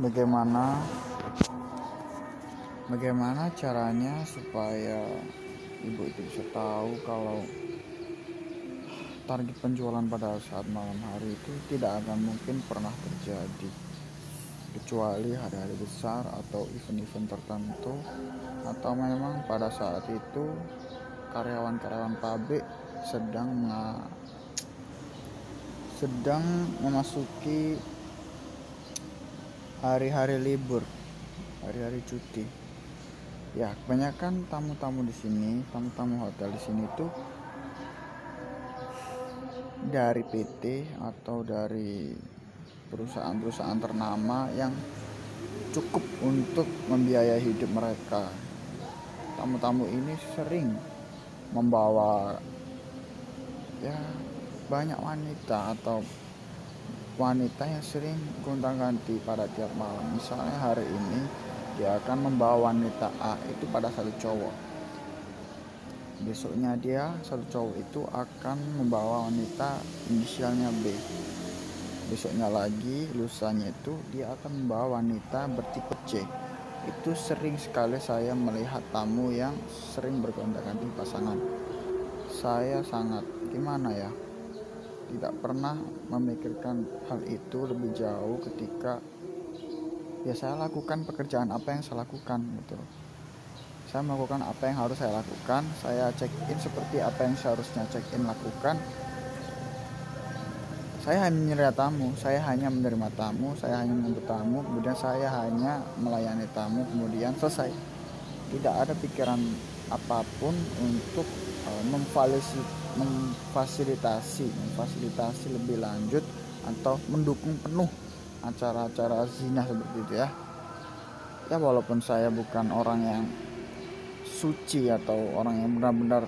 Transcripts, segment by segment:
bagaimana? Bagaimana caranya supaya ibu itu bisa tahu kalau target penjualan pada saat malam hari itu tidak akan mungkin pernah terjadi? Kecuali hari-hari besar atau event-event tertentu atau memang pada saat itu karyawan-karyawan pabrik sedang sedang memasuki hari-hari libur, hari-hari cuti. Ya, kebanyakan tamu-tamu di sini, tamu-tamu hotel di sini tuh dari PT atau dari perusahaan-perusahaan ternama yang cukup untuk membiayai hidup mereka. Tamu-tamu ini sering membawa ya banyak wanita atau wanita yang sering gonta-ganti pada tiap malam. Misalnya hari ini dia akan membawa wanita A itu pada satu cowok. Besoknya dia satu cowok itu akan membawa wanita inisialnya B. Besoknya lagi lusanya itu dia akan membawa wanita bertipe C. Itu sering sekali saya melihat tamu yang sering bergonta-ganti pasangan. Saya sangat gimana ya? Tidak pernah memikirkan hal itu lebih jauh ketika ya saya lakukan pekerjaan apa yang saya lakukan gitu saya melakukan apa yang harus saya lakukan saya check in seperti apa yang seharusnya check in lakukan. Saya hanya menyerah tamu saya hanya menerima tamu saya hanya menyambut tamu kemudian saya hanya melayani tamu kemudian selesai. Tidak ada pikiran apa pun untuk uh, memfasilitasi memfasilitasi lebih lanjut atau mendukung penuh acara-acara zina seperti itu ya. Ya walaupun saya bukan orang yang suci atau orang yang benar-benar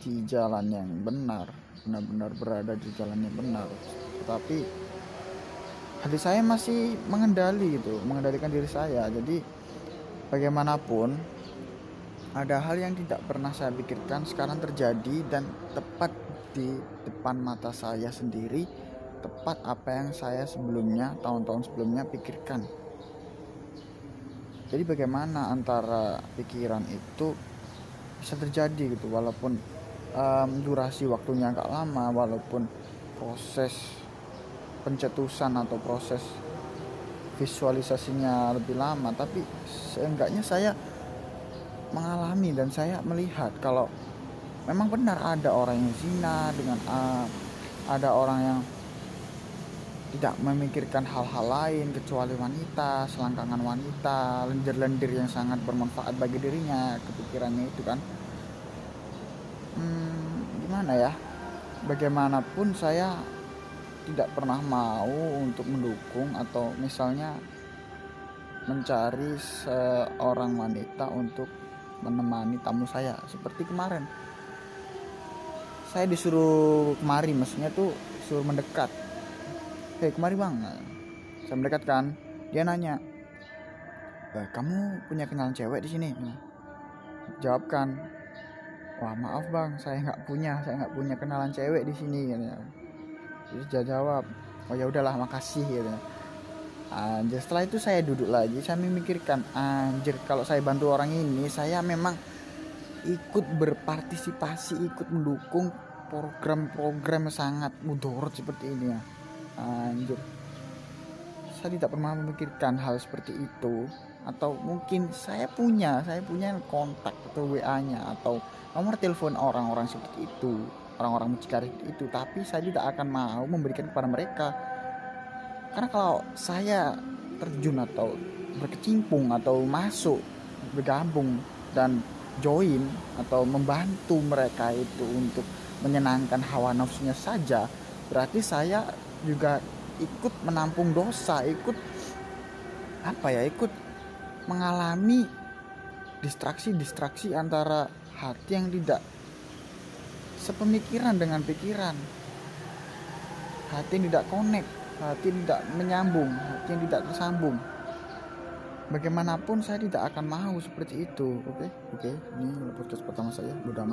di jalan yang benar benar-benar berada di jalan yang benar tetapi hati saya masih mengendali itu mengendalikan diri saya. Jadi bagaimanapun ada hal yang tidak pernah saya pikirkan sekarang terjadi dan tepat di depan mata saya sendiri tepat apa yang saya sebelumnya tahun-tahun sebelumnya pikirkan. Jadi bagaimana antara pikiran itu bisa terjadi gitu walaupun um, durasi waktunya agak lama walaupun proses pencetusan atau proses visualisasinya lebih lama tapi seenggaknya saya mengalami dan saya melihat kalau memang benar ada orang yang zina dengan uh, ada orang yang tidak memikirkan hal-hal lain kecuali wanita, selangkangan wanita, lendir-lendir yang sangat bermanfaat bagi dirinya, kepikirannya itu kan. Hmm, gimana ya? Bagaimanapun saya tidak pernah mau untuk mendukung atau misalnya mencari seorang wanita untuk menemani tamu saya. Seperti kemarin. Saya disuruh kemari maksudnya tuh suruh mendekat. Hei kemari bang. Saya mendekat kan dia nanya eh, kamu punya kenalan cewek di sini? Jawabkan wah maaf bang. Saya nggak punya. Saya nggak punya kenalan cewek di sini gitu. terus dia jawab oh ya udahlah makasih gitu anjir setelah itu saya duduk lagi saya memikirkan anjir kalau saya bantu orang ini saya memang ikut berpartisipasi ikut mendukung program-program sangat mudorot seperti ini ya. Anjir. Saya tidak pernah memikirkan hal seperti itu. Atau mungkin saya punya saya punya kontak atau WA nya atau nomor telepon orang-orang seperti itu orang-orang mucikari itu. Tapi saya tidak akan mau memberikan kepada mereka karena kalau saya terjun atau berkecimpung atau masuk bergabung dan join atau membantu mereka itu untuk menyenangkan hawa nafsunya saja berarti saya juga ikut menampung dosa ikut apa ya ikut mengalami distraksi-distraksi antara hati yang tidak sepemikiran dengan pikiran. Hati yang tidak connect hati tidak menyambung hati yang tidak tersambung bagaimanapun saya tidak akan mau seperti itu oke okay? oke okay? ini podcast pertama saya udah